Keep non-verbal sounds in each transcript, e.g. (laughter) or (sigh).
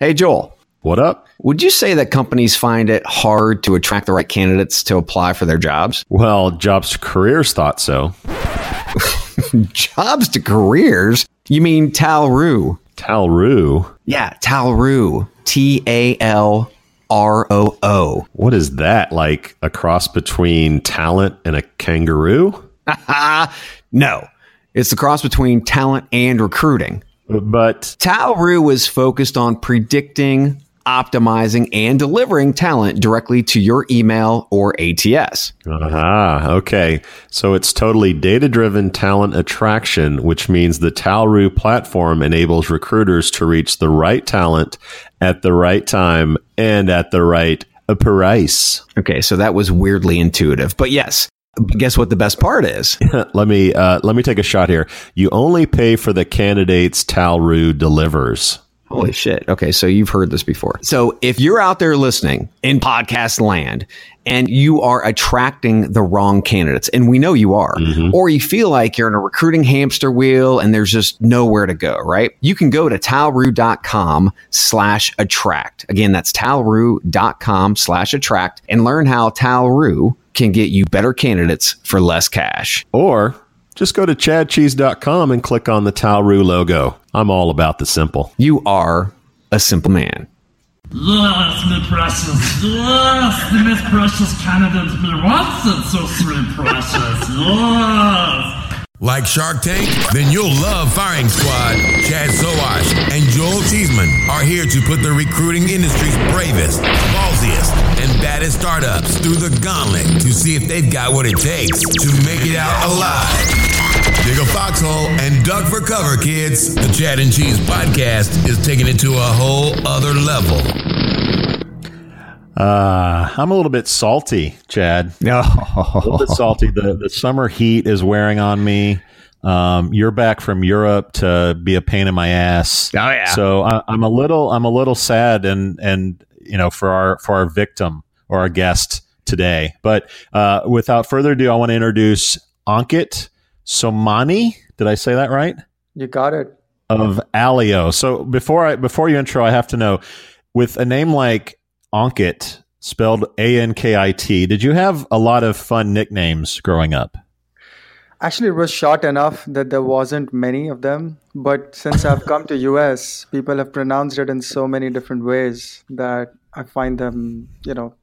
Hey, Joel. What up? Would you say that companies find it hard to attract the right candidates to apply for their jobs? Well, jobs to careers thought so. (laughs) jobs to careers? You mean Talroo? Talroo? Yeah, Talroo. T A L R O O. What is that? Like a cross between talent and a kangaroo? (laughs) no, it's the cross between talent and recruiting. But Talroo is focused on predicting, optimizing, and delivering talent directly to your email or ATS. Aha, okay. So it's totally data driven talent attraction, which means the Talroo platform enables recruiters to reach the right talent at the right time and at the right price. Okay, so that was weirdly intuitive. But yes, guess what the best part is? (laughs) let me uh, let me take a shot here. You only pay for the candidates Talroo delivers. Holy shit. Okay, so you've heard this before. So if you're out there listening in podcast land and you are attracting the wrong candidates, and we know you are, mm-hmm. or you feel like you're in a recruiting hamster wheel and there's just nowhere to go, right? You can go to talroo.com slash attract. Again, that's talroo.com slash attract and learn how Talroo can get you better candidates for less cash. Or just go to chadcheese.com and click on the Talroo logo. I'm all about the simple. You are a simple man. Yes, my precious. Yes, the most precious candidate me wants it so sweet precious. Yes. Like Shark Tank? Then you'll love Firing Squad. Chad Sowash and Joel Cheeseman are here to put the recruiting industry's bravest, ballsiest, and baddest startups through the gauntlet to see if they've got what it takes to make it out alive. Dig a foxhole and duck for cover, kids. The Chad and Cheese podcast is taking it to a whole other level. Uh, I'm a little bit salty, Chad. No, (laughs) a little bit salty. The the summer heat is wearing on me. Um, you're back from Europe to be a pain in my ass. Oh yeah. So I, I'm a little I'm a little sad and and you know for our for our victim or our guest today. But uh, without further ado, I want to introduce Ankit Somani. Did I say that right? You got it. Of AllyO. So before I before you intro, I have to know with a name like Ankit, spelled A N K I T. Did you have a lot of fun nicknames growing up? Actually, it was short enough that there wasn't many of them. But since I've come to US, people have pronounced it in so many different ways that I find them, you know,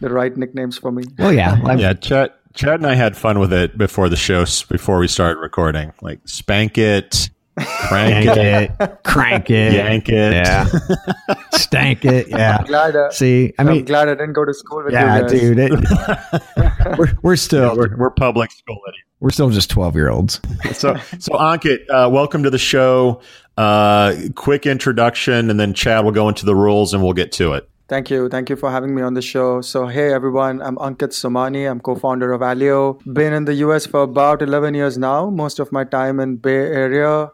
the right nicknames for me. Well, yeah, (laughs) yeah. Chad, Chad and I had fun with it before the show, before we started recording. Like Spank It, Crank it, crank it, yank it, yeah, (laughs) stank it, yeah. I'm glad, uh, See, I mean, I'm glad I didn't go to school with yeah, you dude. It, (laughs) we're, we're still yeah, we're, we're, public school idiots. We're still just twelve year olds. so, so Ankit, uh, welcome to the show. Uh, quick introduction, and then Chad will go into the rules, and we'll get to it. Thank you. Thank you for having me on the show. So, hey everyone, I'm Ankit Somani. I'm co founder of AllyO. Been in the US for about 11 years now, most of my time in Bay Area.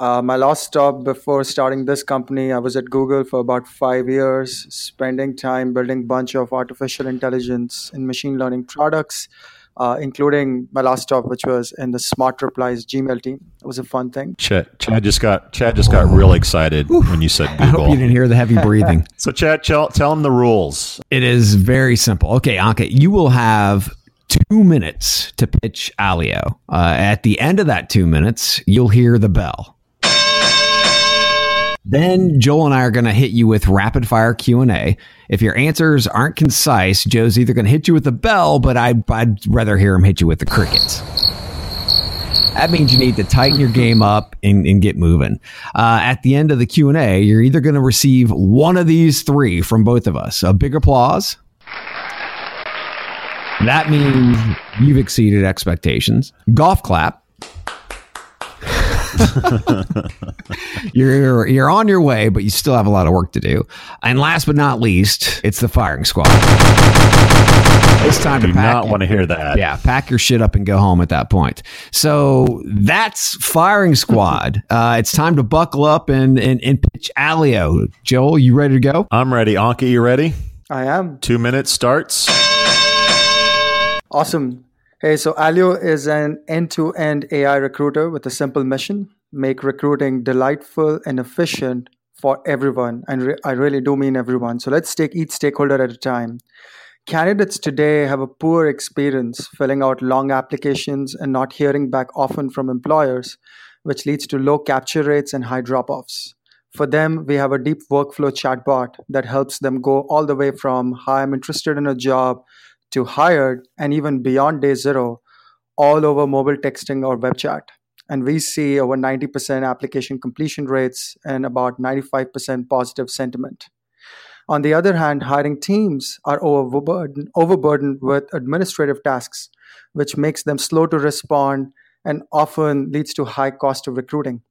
Uh, my last stop before starting this company, I was at Google for about five years, spending time building a bunch of artificial intelligence and machine learning products, uh, including my last stop, which was in the Smart Replies Gmail team. It was a fun thing. Chad, Chad just got Chad just got real excited when you said Google. I hope you didn't hear the heavy breathing. (laughs) so, Chad, tell, tell him the rules. It is very simple. Okay, Anka, you will have two minutes to pitch AllyO. Uh, at the end of that two minutes, you'll hear the bell. Then Joel and I are going to hit you with rapid fire Q&A. If your answers aren't concise, Joe's either going to hit you with the bell, but I, would rather hear him hit you with the crickets. That means you need to tighten your game up and, and get moving. Uh, at the end of the Q&A, you're either going to receive one of these three from both of us. A big applause. That means you've exceeded expectations. Golf clap (laughs) you're you're on your way, but you still have a lot of work to do. And last but not least, it's the firing squad. It's time to do not want to hear that. Yeah, pack your shit up and go home at that point. So that's firing squad. (laughs) uh, it's time to buckle up and, and and pitch AllyO. Joel, you ready to go? I'm ready. Anki, you ready? I am. Two minutes starts. Awesome. Hey, so AllyO is an end to end AI recruiter with a simple mission make recruiting delightful and efficient for everyone, and re- I really do mean everyone. So let's take each stakeholder at a time. Candidates today have a poor experience filling out long applications and not hearing back often from employers, which leads to low capture rates and high drop offs. For them, we have a deep workflow chatbot that helps them go all the way from hi, I'm interested in a job to hired and even beyond day zero, all over mobile texting or web chat. And we see over 90% application completion rates and about 95% positive sentiment. On the other hand, hiring teams are overburdened, overburdened with administrative tasks, which makes them slow to respond and often leads to high cost of recruiting.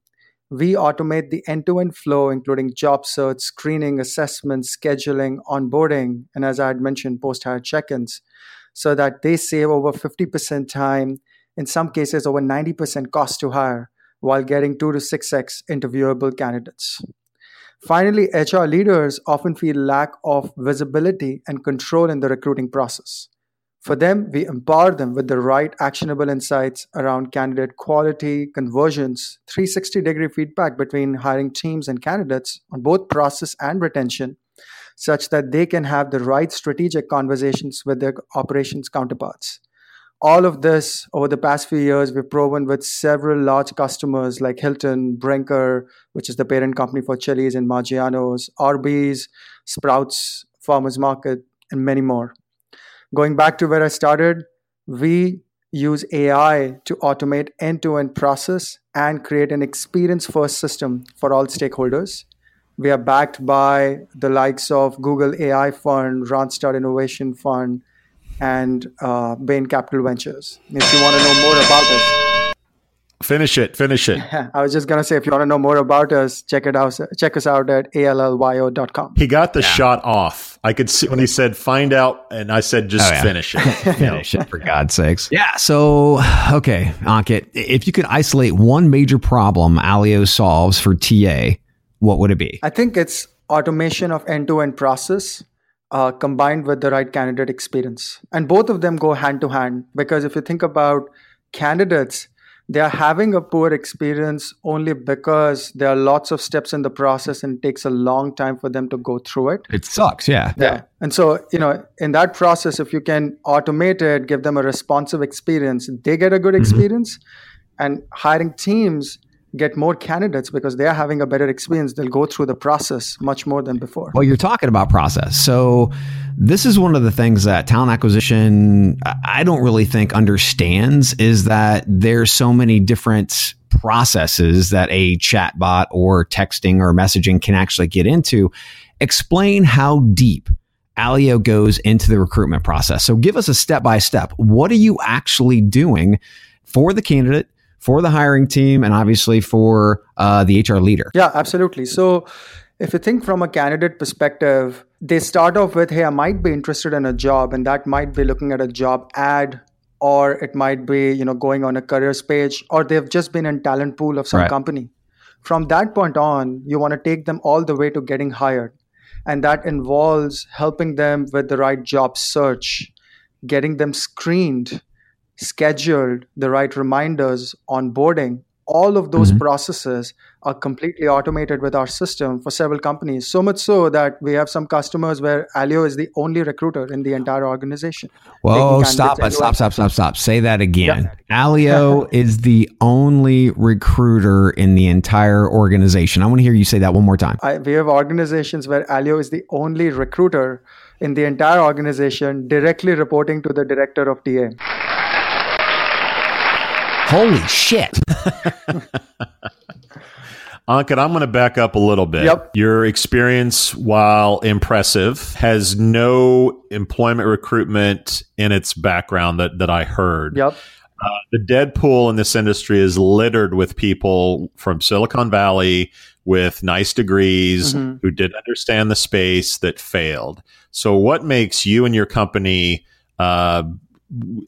We automate the end to end flow, including job search, screening, assessment, scheduling, onboarding, and as I had mentioned, post hire check ins, so that they save over 50% time, in some cases, over 90% cost to hire, while getting 2 to 6x interviewable candidates. Finally, HR leaders often feel lack of visibility and control in the recruiting process. For them, we empower them with the right actionable insights around candidate quality, conversions, 360 degree feedback between hiring teams and candidates on both process and retention, such that they can have the right strategic conversations with their operations counterparts. All of this over the past few years, we've proven with several large customers like Hilton, Brinker, which is the parent company for Chili's and Maggiano's, Arby's, Sprouts, Farmers Market, and many more. Going back to where I started, we use AI to automate end to end process and create an experience first system for all stakeholders. We are backed by the likes of Google AI Fund, Randstad Innovation Fund, and uh, Bain Capital Ventures. If you want to know more about us, Finish it. Finish it. (laughs) I was just gonna say, if you want to know more about us, check it out. Check us out at allyo.com. He got the shot off. I could see when he said "find out," and I said, "Just Oh, yeah. finish it." (laughs) Finish it, for God's sakes. Yeah. So, okay, Ankit, if you could isolate one major problem AllyO solves for TA, what would it be? I think it's automation of end-to-end process uh, combined with the right candidate experience, and both of them go hand to hand. Because if you think about candidates, they are having a poor experience only because there are lots of steps in the process and it takes a long time for them to go through it. It sucks. Yeah. Yeah. And so, you know, in that process, if you can automate it, give them a responsive experience, they get a good mm-hmm. experience. And hiring teams get more candidates because they're having a better experience. They'll go through the process much more than before. Well, you're talking about process. So, this is one of the things that talent acquisition, I I don't really think understands is that there's so many different processes that a chatbot or texting or messaging can actually get into. Explain how deep AllyO goes into the recruitment process. So, give us a step by step. What are you actually doing for the candidate? For the hiring team and obviously for uh, the HR leader. Yeah, absolutely. So, if you think from a candidate perspective, they start off with, hey, I might be interested in a job, and that might be looking at a job ad, or it might be, you know, going on a careers page, or they've just been in talent pool of some Right. company. From that point on, you want to take them all the way to getting hired. And that involves helping them with the right job search, getting them screened, scheduled, the right reminders, onboarding. All of those mm-hmm. processes are completely automated with our system for several companies. So much so that we have some customers where AllyO is the only recruiter in the entire organization. Whoa, stop, candidates stop, stop, stop, stop. Say that again. (laughs) AllyO is the only recruiter in the entire organization. I want to hear you say that one more time. I, we have organizations where AllyO is the only recruiter in the entire organization, directly reporting to the director of TA. Holy shit. (laughs) Ankit, I'm going to back up a little bit. Yep. Your experience, while impressive, has no employment recruitment in its background that, that I heard. Yep. The dead pool in this industry is littered with people from Silicon Valley with nice degrees Mm-hmm. who didn't understand the space that failed. So, what makes you and your company uh,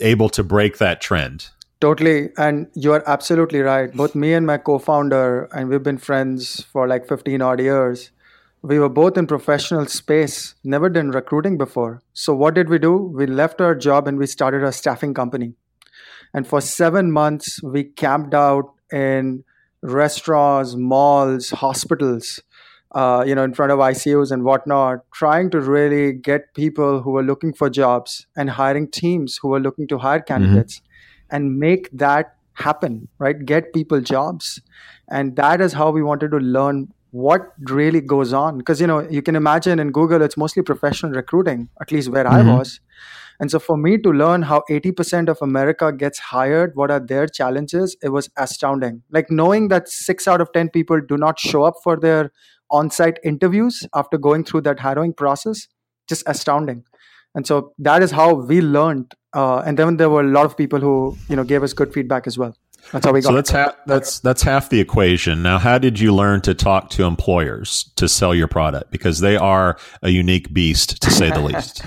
able to break that trend? Totally. And you're absolutely right. Both me and my co founder, and we've been friends for like 15 odd years, we were both in professional space, never done recruiting before. So, what did we do? We left our job and we started a staffing company. And for seven months, we camped out in restaurants, malls, hospitals, uh, you know, in front of ICUs and whatnot, trying to really get people who were looking for jobs and hiring teams who were looking to hire candidates mm-hmm. And make that happen, right? Get people jobs. And that is how we wanted to learn what really goes on. Because, you know, you can imagine in Google, it's mostly professional recruiting, at least where mm-hmm. I was. And so for me to learn how 80% of America gets hired, what are their challenges, it was astounding. Like knowing that six out of 10 people do not show up for their on site interviews after going through that harrowing process, just astounding. And so that is how we learned. Uh, and then there were a lot of people who, you know, gave us good feedback as well. That's how we got. So that's half. That's that's half the equation. Now, how did you learn to talk to employers to sell your product? Because they are a unique beast, to say the (laughs) least.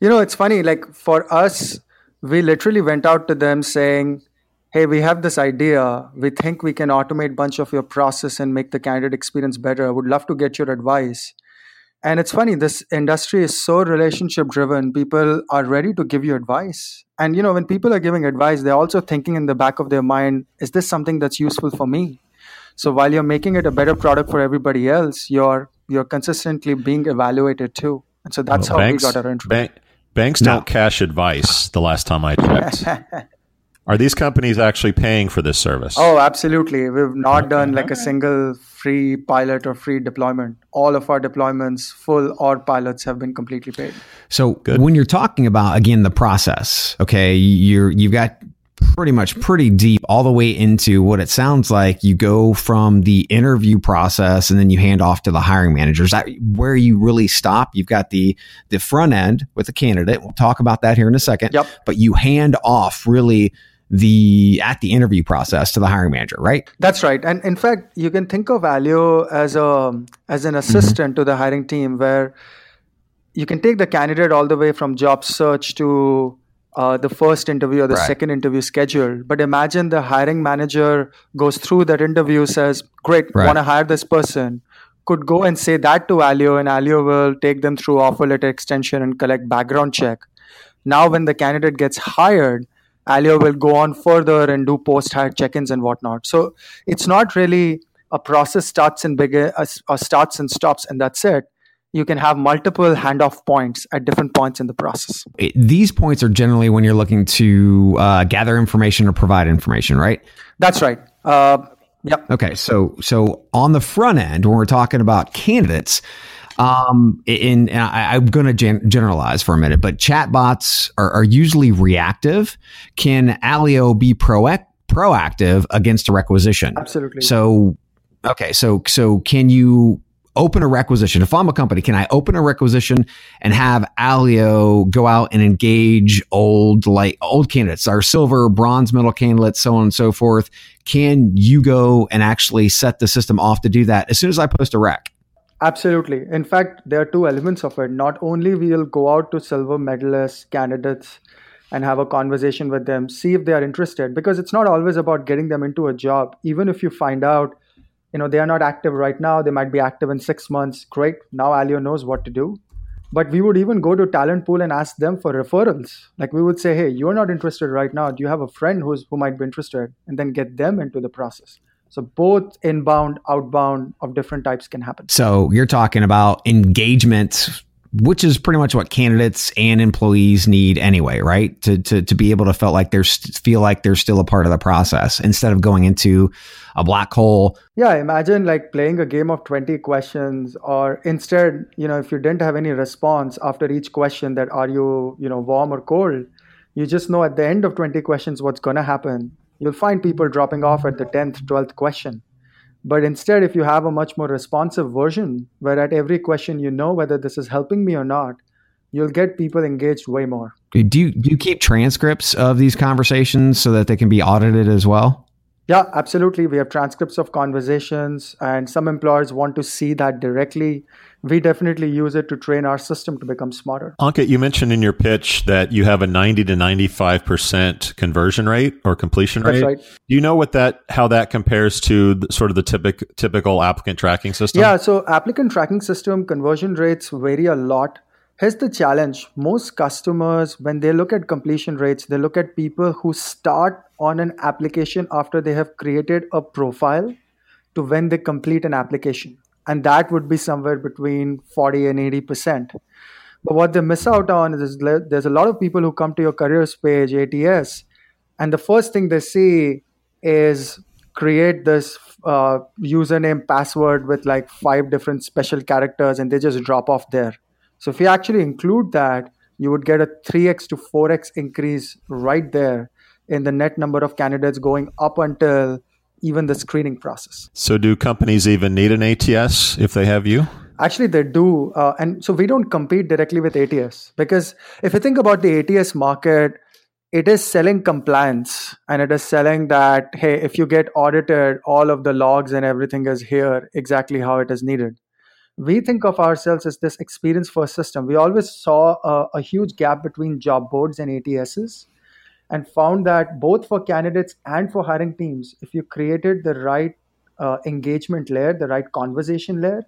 you know, it's funny. Like for us, we literally went out to them saying, hey we have this idea we think we can automate a bunch of your process and make the candidate experience better i would love to get your advice and it's funny this industry is so relationship driven. People are ready to give you advice. And you know when people are giving advice they're also thinking in the back of their mind is this something that's useful for me? So while you're making it a better product for everybody else you're you're consistently being evaluated too. And so that's well, how banks, we got our interest. bank, banks no. don't cash advice the last time i checked. (laughs) Are these companies actually paying for this service? Oh, absolutely. We've not uh-huh. done like a uh-huh. single free pilot or free deployment. All of our deployments, full or pilots, have been completely paid. So Good. when you're talking about again the process, okay, you're you've got pretty much pretty deep all the way into what it sounds like you go from the interview process and then you hand off to the hiring managers that where you really stop you've got the the front end with the candidate we'll talk about that here in a second yep. but you hand off really the at the interview process to the hiring manager, right? That's right. And in fact, you can think of AllyO as a as an assistant mm-hmm. to the hiring team where you can take the candidate all the way from job search to uh, the first interview or the right. second interview schedule. But imagine the hiring manager goes through that interview, says, Great, right. want to hire this person. Could go and say that to AllyO, and AllyO will take them through offer letter extension and collect background check. Now, when the candidate gets hired, AllyO will go on further and do post hire check ins and whatnot. So it's not really a process starts and begin uh, starts and stops and that's it. You can have multiple handoff points at different points in the process. These points are generally when you're looking to uh, gather information or provide information, right? That's right. Uh, yep. Okay, so so on the front end, when we're talking about candidates, um, in, I, am going to gen- generalize for a minute, but chatbots are, are usually reactive. Can AllyO be proactive? proactive against a requisition. Absolutely. So, okay, so so can you open a requisition? If I'm a company, can I open a requisition and have AllyO go out and engage old like old candidates, our silver, bronze medal candidates, so on and so forth? Can you go and actually set the system off to do that as soon as I post a rec? Absolutely. In fact, there are two elements of it. Not only we'll go out to silver medalist candidates and have a conversation with them, see if they are interested, because it's not always about getting them into a job. Even if you find out, you know, they are not active right now, they might be active in six months. Great. Now AllyO knows what to do. But we would even go to talent pool and ask them for referrals. Like we would say, hey, you're not interested right now. Do you have a friend who's who might be interested? And then get them into the process. So both inbound, outbound of different types can happen. So you're talking about engagement, which is pretty much what candidates and employees need anyway, right? To to to be able to feel like they're feel like they're still a part of the process instead of going into a black hole. Yeah, imagine like playing a game of 20 questions or instead, you know, if you didn't have any response after each question that are you, you know, warm or cold, you just know at the end of 20 questions what's going to happen you'll find people dropping off at the 10th, 12th question. But instead, if you have a much more responsive version, where at every question you know whether this is helping me or not, you'll get people engaged way more. Do you, do you keep transcripts of these conversations so that they can be audited as well? Yeah, absolutely. We have transcripts of conversations, and some employers want to see that directly. We definitely use it to train our system to become smarter. Ankit, you mentioned in your pitch that you have a 90 to 95% conversion rate or completion rate. That's right. Do you know what that how that compares to the, sort of the typical typical applicant tracking system? Yeah, so applicant tracking system conversion rates vary a lot Here's the challenge most customers, when they look at completion rates, they look at people who start on an application after they have created a profile to when they complete an application. and that would be somewhere between 40 and 80%. But what they miss out on is there's a lot of people who come to your careers page, ATS, and the first thing they see is create this uh, username password with like five different special characters and they just drop off there. So if you actually include that, you would get a 3x to 4x increase right there in the net number of candidates going up until even the screening process. So, do companies even need an ATS if they have you? Actually, they do. Uh, and so we don't compete directly with ATS because if you think about the ATS market, it is selling compliance and it is selling that, hey, if you get audited, all of the logs and everything is here exactly how it is needed. We think of ourselves as this experience first system. We always saw a, a huge gap between job boards and ATSs and found that both for candidates and for hiring teams, if you created the right uh, engagement layer, the right conversation layer,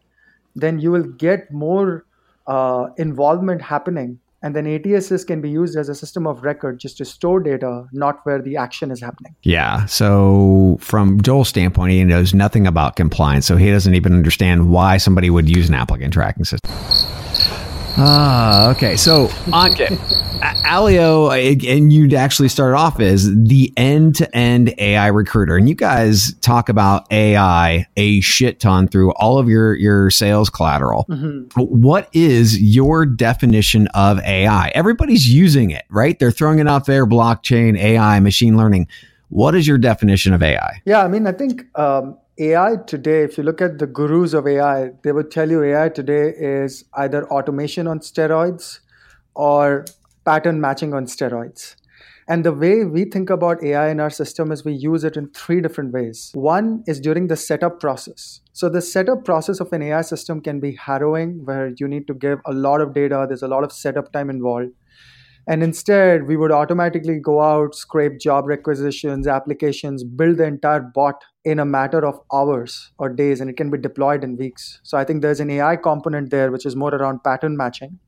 then you will get more uh, involvement happening. And then ATSs can be used as a system of record just to store data, not where the action is happening. Yeah. So, from Joel's standpoint, he knows nothing about compliance. So, he doesn't even understand why somebody would use an applicant tracking system. Ah, okay. So, Ankit, AllyO, and you'd actually start off as the end to end AI recruiter. And you guys talk about AI a shit ton through all of your, your sales collateral. Mm-hmm. What is your definition of AI? Everybody's using it, right? They're throwing it out there blockchain, AI, machine learning. What is your definition of AI? Yeah, I mean, I think um, AI today, if you look at the gurus of AI, they would tell you AI today is either automation on steroids or pattern matching on steroids. And the way we think about AI in our system is we use it in three different ways. One is during the setup process. So, the setup process of an AI system can be harrowing, where you need to give a lot of data, there's a lot of setup time involved. And instead, we would automatically go out, scrape job requisitions, applications, build the entire bot in a matter of hours or days, and it can be deployed in weeks. So I think there's an AI component there, which is more around pattern matching.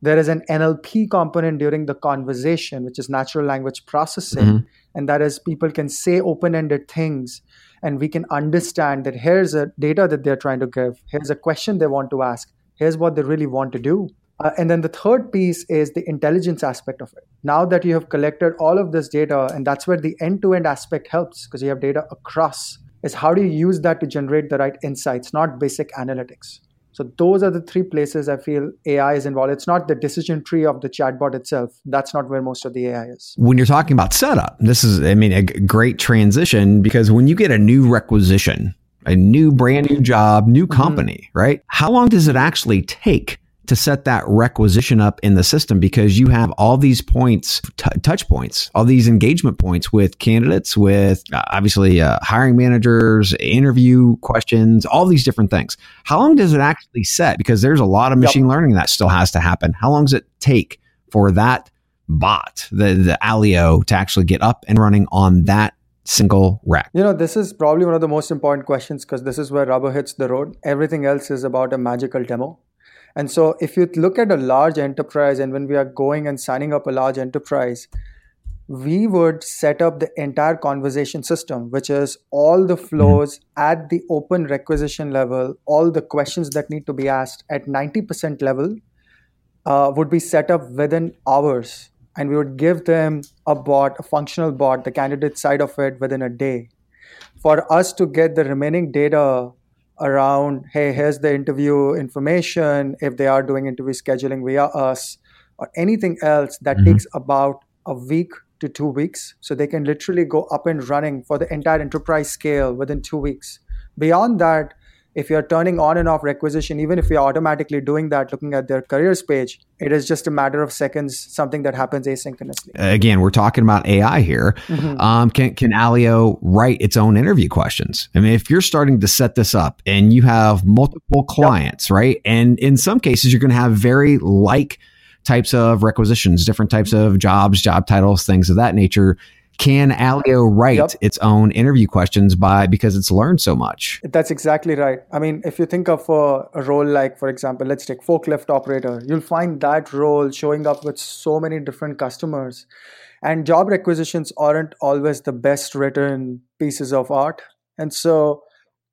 There is an NLP component during the conversation, which is natural language processing. Mm-hmm. And that is people can say open ended things and we can understand that here's a data that they're trying to give, here's a question they want to ask, here's what they really want to do. Uh, and then the third piece is the intelligence aspect of it. Now that you have collected all of this data, and that's where the end to end aspect helps because you have data across, is how do you use that to generate the right insights, not basic analytics. So those are the three places I feel AI is involved. It's not the decision tree of the chatbot itself. That's not where most of the AI is. When you're talking about setup, this is, I mean, a great transition because when you get a new requisition, a new brand new job, new mm-hmm. company, mm-hmm. right? How long does it actually take to set that requisition up in the system because you have all these points, t- touch points, all these engagement points with candidates, with uh, obviously uh, hiring managers, interview questions, all these different things. How long does it actually set? Because there's a lot of machine yep. learning that still has to happen. How long does it take for that bot, the, the AllyO, to actually get up and running on that single rack? You know, this is probably one of the most important questions because this is where rubber hits the road. Everything else is about a magical demo. And so, if you look at a large enterprise, and when we are going and signing up a large enterprise, we would set up the entire conversation system, which is all the flows mm-hmm. at the open requisition level, all the questions that need to be asked at 90% level uh, would be set up within hours. And we would give them a bot, a functional bot, the candidate side of it within a day. For us to get the remaining data around hey here's the interview information. If they are doing interview scheduling via us or anything else that mm-hmm. takes about a week to two weeks. So they can literally go up and running for the entire enterprise scale within two weeks. Beyond that if you're turning on and off requisition, even if you're automatically doing that, looking at their careers page, it is just a matter of seconds, something that happens asynchronously. Again, we're talking about AI here. Mm-hmm. Um, can, can AllyO write its own interview questions? I mean, if you're starting to set this up and you have multiple clients, yep. right? And in some cases, you're going to have very like types of requisitions, different types of jobs, job titles, things of that nature can AllyO write yep. its own interview questions by because it's learned so much? That's exactly right. I mean, if you think of a, a, role like, for example, let's take forklift operator, you'll find that role showing up with so many different customers. And job requisitions aren't always the best written pieces of art. And so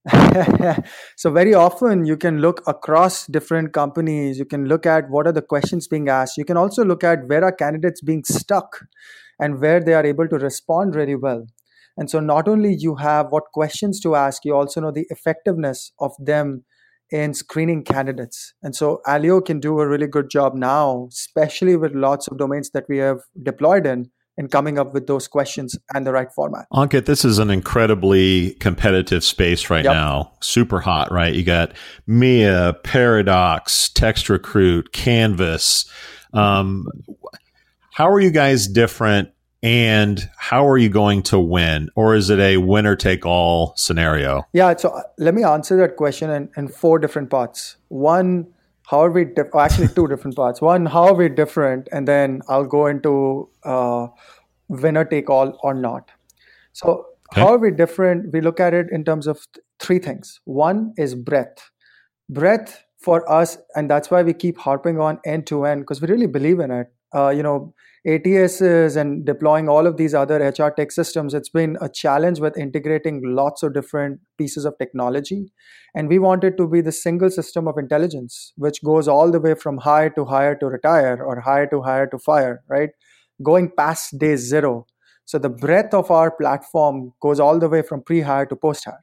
(laughs) so very often you can look across different companies you can look at what are the questions being asked you can also look at where are candidates being stuck and where they are able to respond really well and so not only you have what questions to ask you also know the effectiveness of them in screening candidates and so AllyO can do a really good job now especially with lots of domains that we have deployed in in coming up with those questions and the right format. Ankit, this is an incredibly competitive space right yep. now. Super hot, right? You got Mya, Paradox, Text Recruit, Canvas. Um, how are you guys different and how are you going to win? Or is it a winner take all scenario? Yeah, so uh, let me answer that question in, in four different parts. One, how are we oh, actually two different parts one how are we different and then i'll go into uh, winner take all or not so okay. how are we different we look at it in terms of th- three things one is breadth breadth for us and that's why we keep harping on end to end because we really believe in it uh, you know ATSs and deploying all of these other HR tech systems, it's been a challenge with integrating lots of different pieces of technology. And we want it to be the single system of intelligence, which goes all the way from hire to hire to retire or hire to hire to fire, right? Going past day zero. So the breadth of our platform goes all the way from pre hire to post hire.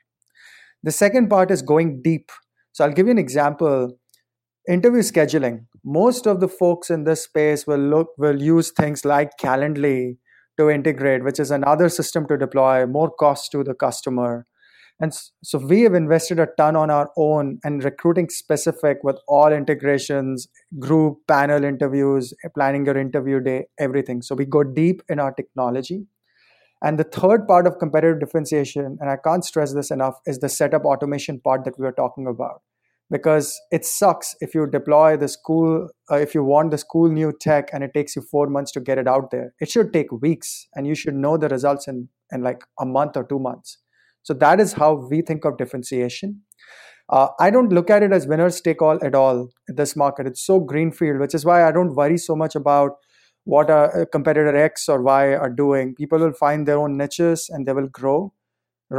The second part is going deep. So I'll give you an example interview scheduling. Most of the folks in this space will look will use things like calendly to integrate which is another system to deploy more cost to the customer. And so we have invested a ton on our own and recruiting specific with all integrations group panel interviews planning your interview day everything. So we go deep in our technology. And the third part of competitive differentiation and i can't stress this enough is the setup automation part that we were talking about because it sucks if you deploy the school uh, if you want the school new tech and it takes you four months to get it out there. It should take weeks and you should know the results in in like a month or two months. So that is how we think of differentiation. Uh, i don't look at it as winners take all at all in this market. It's so greenfield which is why i don't worry so much about what a competitor x or y are doing. People will find their own niches and they will grow.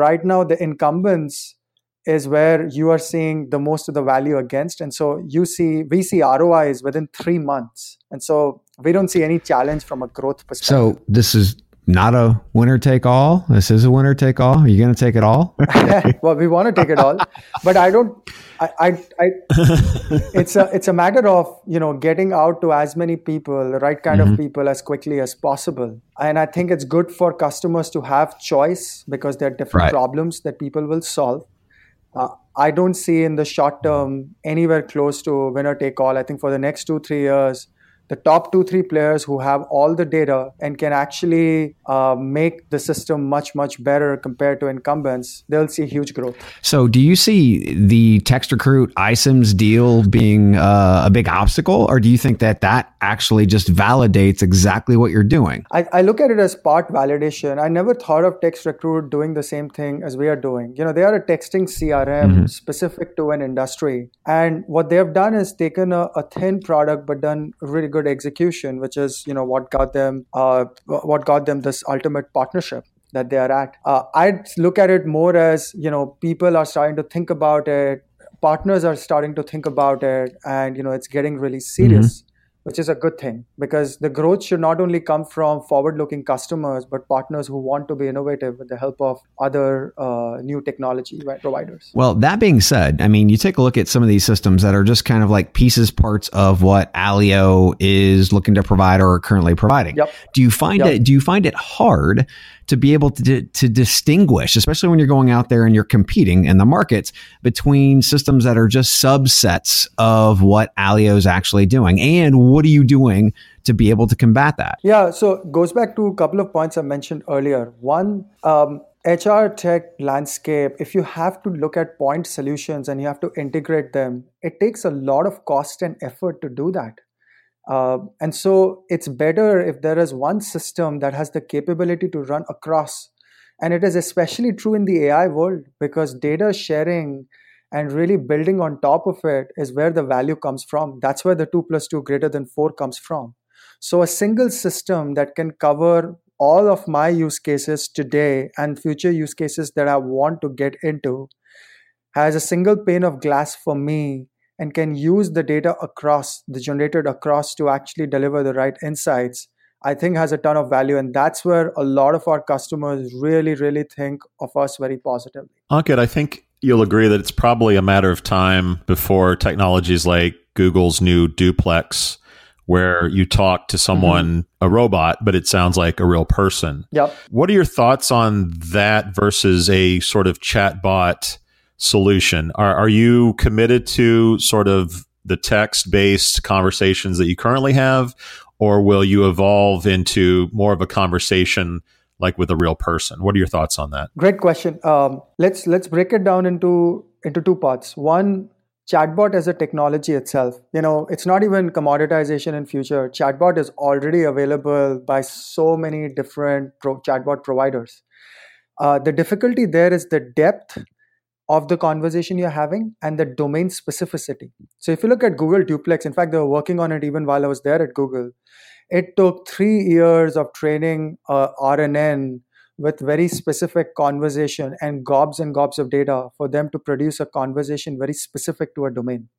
Right now the incumbents is where you are seeing the most of the value against. And so you see we see rois within three months. And so we don't see any challenge from a growth perspective. so this is not a winner take all? This is a winner take all? Are you going to take it all? (laughs) Well we want to take it all but i don't I, I, I (laughs) it's a it's a matter of you know getting out to as many people the right kind mm-hmm. of people as quickly as possible. And i think it's good for customers to have choice because there are different right. problems that people will solve uh, I don't see in the short term anywhere close to winner take all. I think for the next two, three years, the top two, three players who have all the data and can actually uh, make the system much, much better compared to incumbents, they'll see huge growth. So, do you see the text recruit iCIMS deal being uh, a big obstacle, or do you think that that actually just validates exactly what you're doing? I, I look at it as part validation. I never thought of text recruit doing the same thing as we are doing. You know, they are a texting CRM mm-hmm. specific to an industry. And what they've done is taken a, a thin product but done really good execution, which is you know what got them uh, what got them this ultimate partnership that they are at. Uh, I'd look at it more as you know people are starting to think about it, partners are starting to think about it, and you know it's getting really serious. Mm-hmm which is a good thing because the growth should not only come from forward looking customers but partners who want to be innovative with the help of other uh, new technology providers well that being said i mean you take a look at some of these systems that are just kind of like pieces parts of what AllyO is looking to provide or currently providing yep. do you find yep. it do you find it hard to be able to, to distinguish, especially when you're going out there and you're competing in the markets between systems that are just subsets of what AllyO is actually doing. And what are you doing to be able to combat that? Yeah, so goes back to a couple of points I mentioned earlier. One, um, HR tech landscape, if you have to look at point solutions and you have to integrate them, it takes a lot of cost and effort to do that. Uh, and so it's better if there is one system that has the capability to run across. And it is especially true in the AI world because data sharing and really building on top of it is where the value comes from. That's where the 2 plus 2 greater than 4 comes from. So a single system that can cover all of my use cases today and future use cases that I want to get into has a single pane of glass for me and can use the data across the generated across to actually deliver the right insights i think has a ton of value and that's where a lot of our customers really really think of us very positively ankit i think you'll agree that it's probably a matter of time before technologies like google's new duplex where you talk to someone, mm-hmm. a robot, but it sounds like a real person. Yep. What are your thoughts on that versus a sort of chatbot solution? Are, are you committed to sort of the text based conversations that you currently have, or will you evolve into more of a conversation? Like with a real person. What are your thoughts on that? Great question. Um, let's let's break it down into into two parts. One chatbot as a technology itself. You know it's not even commoditization in future. Chatbot is already available by so many different pro- chatbot providers. Uh, the difficulty there is the depth of the conversation you're having and the domain specificity. So if you look at google duplex in fact they were working on it even while i was there at google it took three years of training uh, rnn with very specific conversation and gobs and gobs of data for them to produce a conversation very specific to a domain.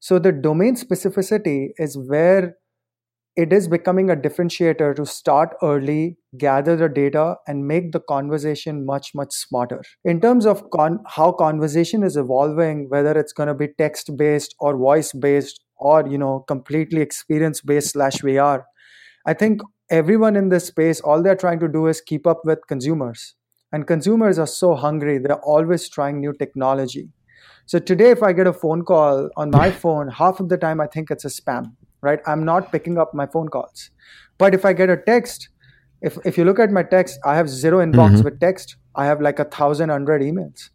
So the domain specificity is where it is becoming a differentiator to start early, gather the data, and make the conversation much, much smarter. In terms of con- how conversation is evolving, whether it's going to be text based or voice based or you know completely experience based slash VR, I think everyone in this space, all they're trying to do is keep up with consumers. And consumers are so hungry, they're always trying new technology. So today, if I get a phone call on my phone, half of the time I think it's a spam, right? I'm not picking up my phone calls. But if I get a text, if, if you look at my text, I have zero inbox mm-hmm. with text. I have like a thousand hundred emails.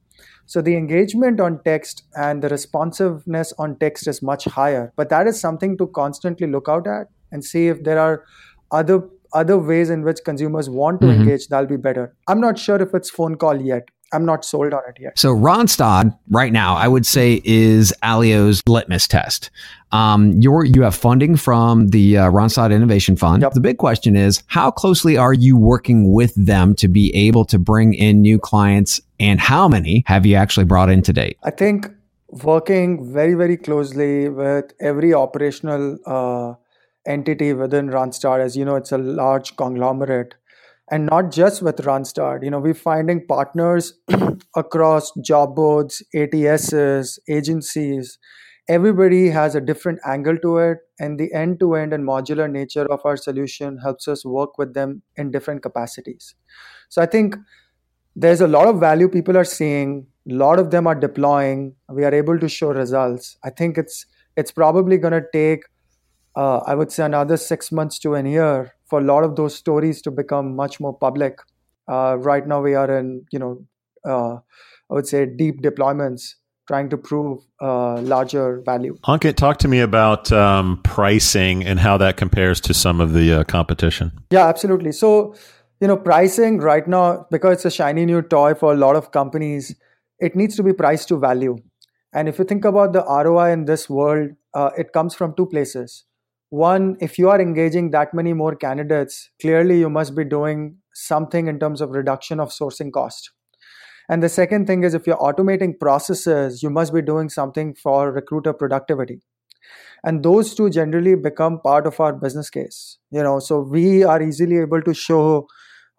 So the engagement on text and the responsiveness on text is much higher. But that is something to constantly look out at and see if there are other other ways in which consumers want to mm-hmm. engage, that'll be better. I'm not sure if it's phone call yet. I'm not sold on it yet. So Randstad right now, I would say is AllyO's litmus test. Um, you're, you have funding from the uh, Randstad Innovation Fund. Yep. The big question is, how closely are you working with them to be able to bring in new clients and how many have you actually brought in to date? I think working very, very closely with every operational uh, entity within Randstad. As you know, it's a large conglomerate. And not just with Randstad, you know, we're finding partners (clears throat) across job boards, ATSs, agencies. Everybody has a different angle to it, and the end to end and modular nature of our solution helps us work with them in different capacities. So I think there's a lot of value people are seeing, a lot of them are deploying, we are able to show results. I think it's it's probably going to take uh, I would say another six months to a year for a lot of those stories to become much more public. Uh, right now, we are in, you know, uh, I would say deep deployments trying to prove uh, larger value. Ankit, talk to me about um, pricing and how that compares to some of the uh, competition. Yeah, absolutely. So, you know, pricing right now, because it's a shiny new toy for a lot of companies, it needs to be priced to value. And if you think about the ROI in this world, uh, it comes from two places one if you are engaging that many more candidates clearly you must be doing something in terms of reduction of sourcing cost. And the second thing is if you're automating processes you must be doing something for recruiter productivity. And those two generally become part of our business case you know. So we are easily able to show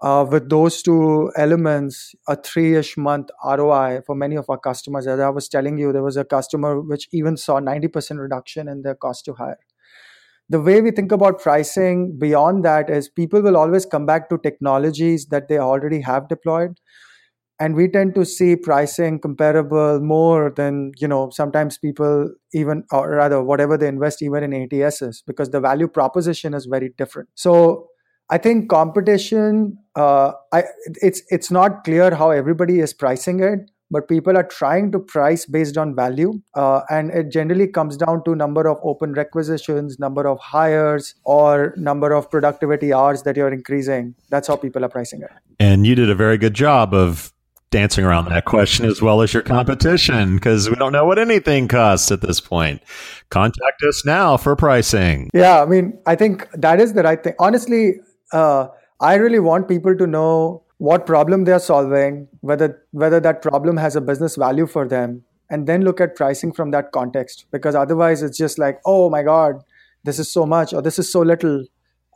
uh, with those two elements a three-ish month roi for many of our customers. As i was telling you there was a customer which even saw 90% reduction in their cost to hire the way we think about pricing beyond that is people will always come back to technologies that they already have deployed. And we tend to see pricing comparable more than you know sometimes people even or rather whatever they invest even in ATSs because the value proposition is very different. So I think competition uh, I, it's it's not clear how everybody is pricing it but people are trying to price based on value uh, and it generally comes down to number of open requisitions number of hires or number of productivity hours that you're increasing. That's how people are pricing it. And you did a very good job of dancing around that question as well as your competition because we don't know what anything costs at this point. Contact us now for pricing. Yeah i mean i think that is the right thing. Honestly uh, i really want people to know what problem they are solving, whether whether that problem has a business value for them, and then look at pricing from that context. Because otherwise, it's just like, oh my god, this is so much or this is so little.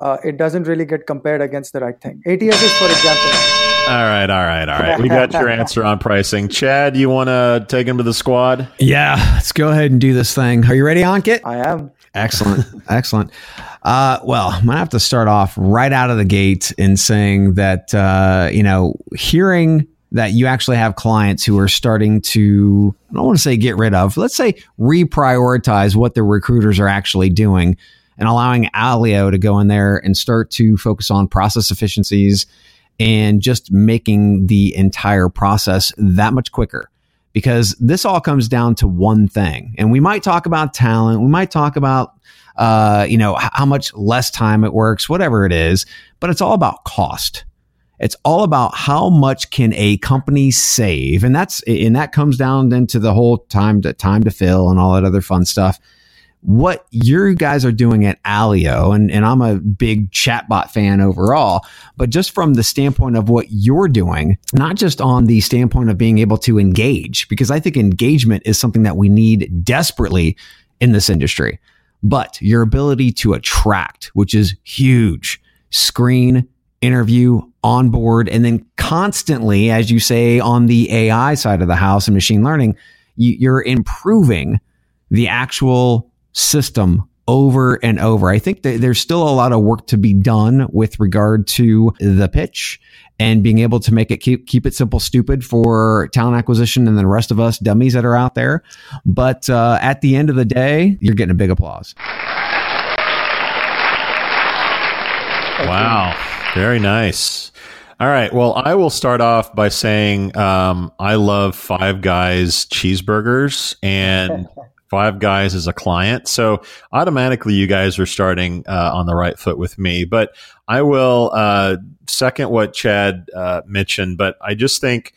Uh, it doesn't really get compared against the right thing. ATSs, for example. All right, all right, all right. We got your (laughs) answer on pricing. Chad, you want to take him to the squad? Yeah, let's go ahead and do this thing. Are you ready, Ankit? I am. Excellent, excellent. Uh, well, I'm gonna have to start off right out of the gate in saying that uh, you know, hearing that you actually have clients who are starting to I don't want to say get rid of, let's say reprioritize what the recruiters are actually doing and allowing AllyO to go in there and start to focus on process efficiencies and just making the entire process that much quicker. Because this all comes down to one thing. And we might talk about talent, we might talk about uh, you know, how much less time it works, whatever it is, but it's all about cost. It's all about how much can a company save, and that's and that comes down into the whole time to time to fill and all that other fun stuff what you guys are doing at AllyO, and, and I'm a big chatbot fan overall, but just from the standpoint of what you're doing, not just on the standpoint of being able to engage, because I think engagement is something that we need desperately in this industry, but your ability to attract, which is huge, screen, interview, onboard, and then constantly, as you say, on the AI side of the house and machine learning, you're improving the actual system over and over. I think that there's still a lot of work to be done with regard to the pitch and being able to make it keep keep it simple, stupid for talent acquisition and the rest of us dummies that are out there. But uh, at the end of the day, you're getting a big applause. Wow, very nice. All right. Well, I will start off by saying um, I love Five Guys cheeseburgers, and (laughs) Five Guys as a client. So automatically, you guys are starting uh, on the right foot with me. But I will uh, second what Chad uh, mentioned. But I just think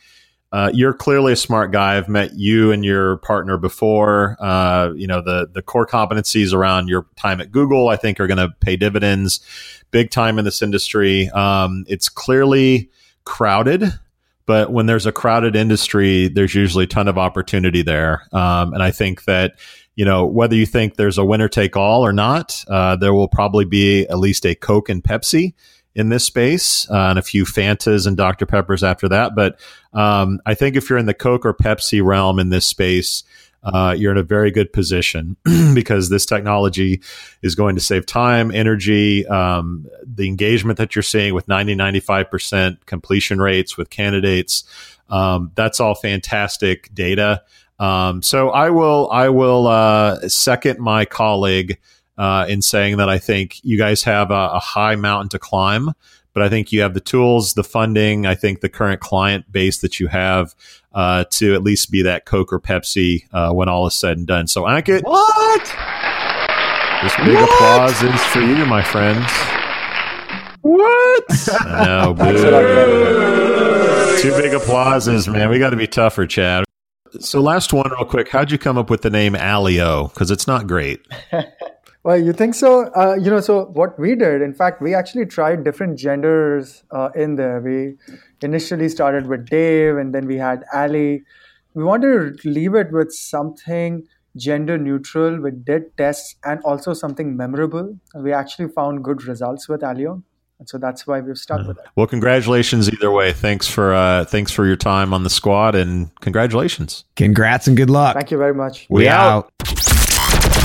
uh, you're clearly a smart guy. I've met you and your partner before. Uh, you know the the core competencies around your time at Google, I think, are going to pay dividends big time in this industry. Um, it's clearly crowded but when there's a crowded industry, there's usually a ton of opportunity there. Um, and I think that, you know, whether you think there's a winner take all or not, uh, there will probably be at least a Coke and Pepsi in this space uh, and a few Fantas and Dr. Peppers after that. But um, I think if you're in the Coke or Pepsi realm in this space, uh, you're in a very good position (clears throat) because this technology is going to save time, energy, um, the engagement that you're seeing with 90, 95% completion rates with candidates. Um, that's all fantastic data. Um, so I will, I will uh, second my colleague uh, in saying that I think you guys have a, a high mountain to climb but I think you have the tools, the funding. I think the current client base that you have uh, to at least be that Coke or Pepsi uh, when all is said and done. So, Ankit, what? This big what? applause is for you, my friends. What? No, (laughs) boo. Two big applauses, man. We got to be tougher, Chad. So, last one, real quick. How'd you come up with the name AllyO? Because it's not great. (laughs) Well, you think so? Uh, you know, so what we did, in fact, we actually tried different genders uh, in there. We initially started with Dave, and then we had Ali. We wanted to leave it with something gender neutral. We did tests and also something memorable. We actually found good results with AllyO. And so that's why we've stuck yeah. with it. Well, congratulations either way. Thanks for uh, thanks for your time on the squad, and congratulations. Congrats and good luck. Thank you very much. We, we out. out.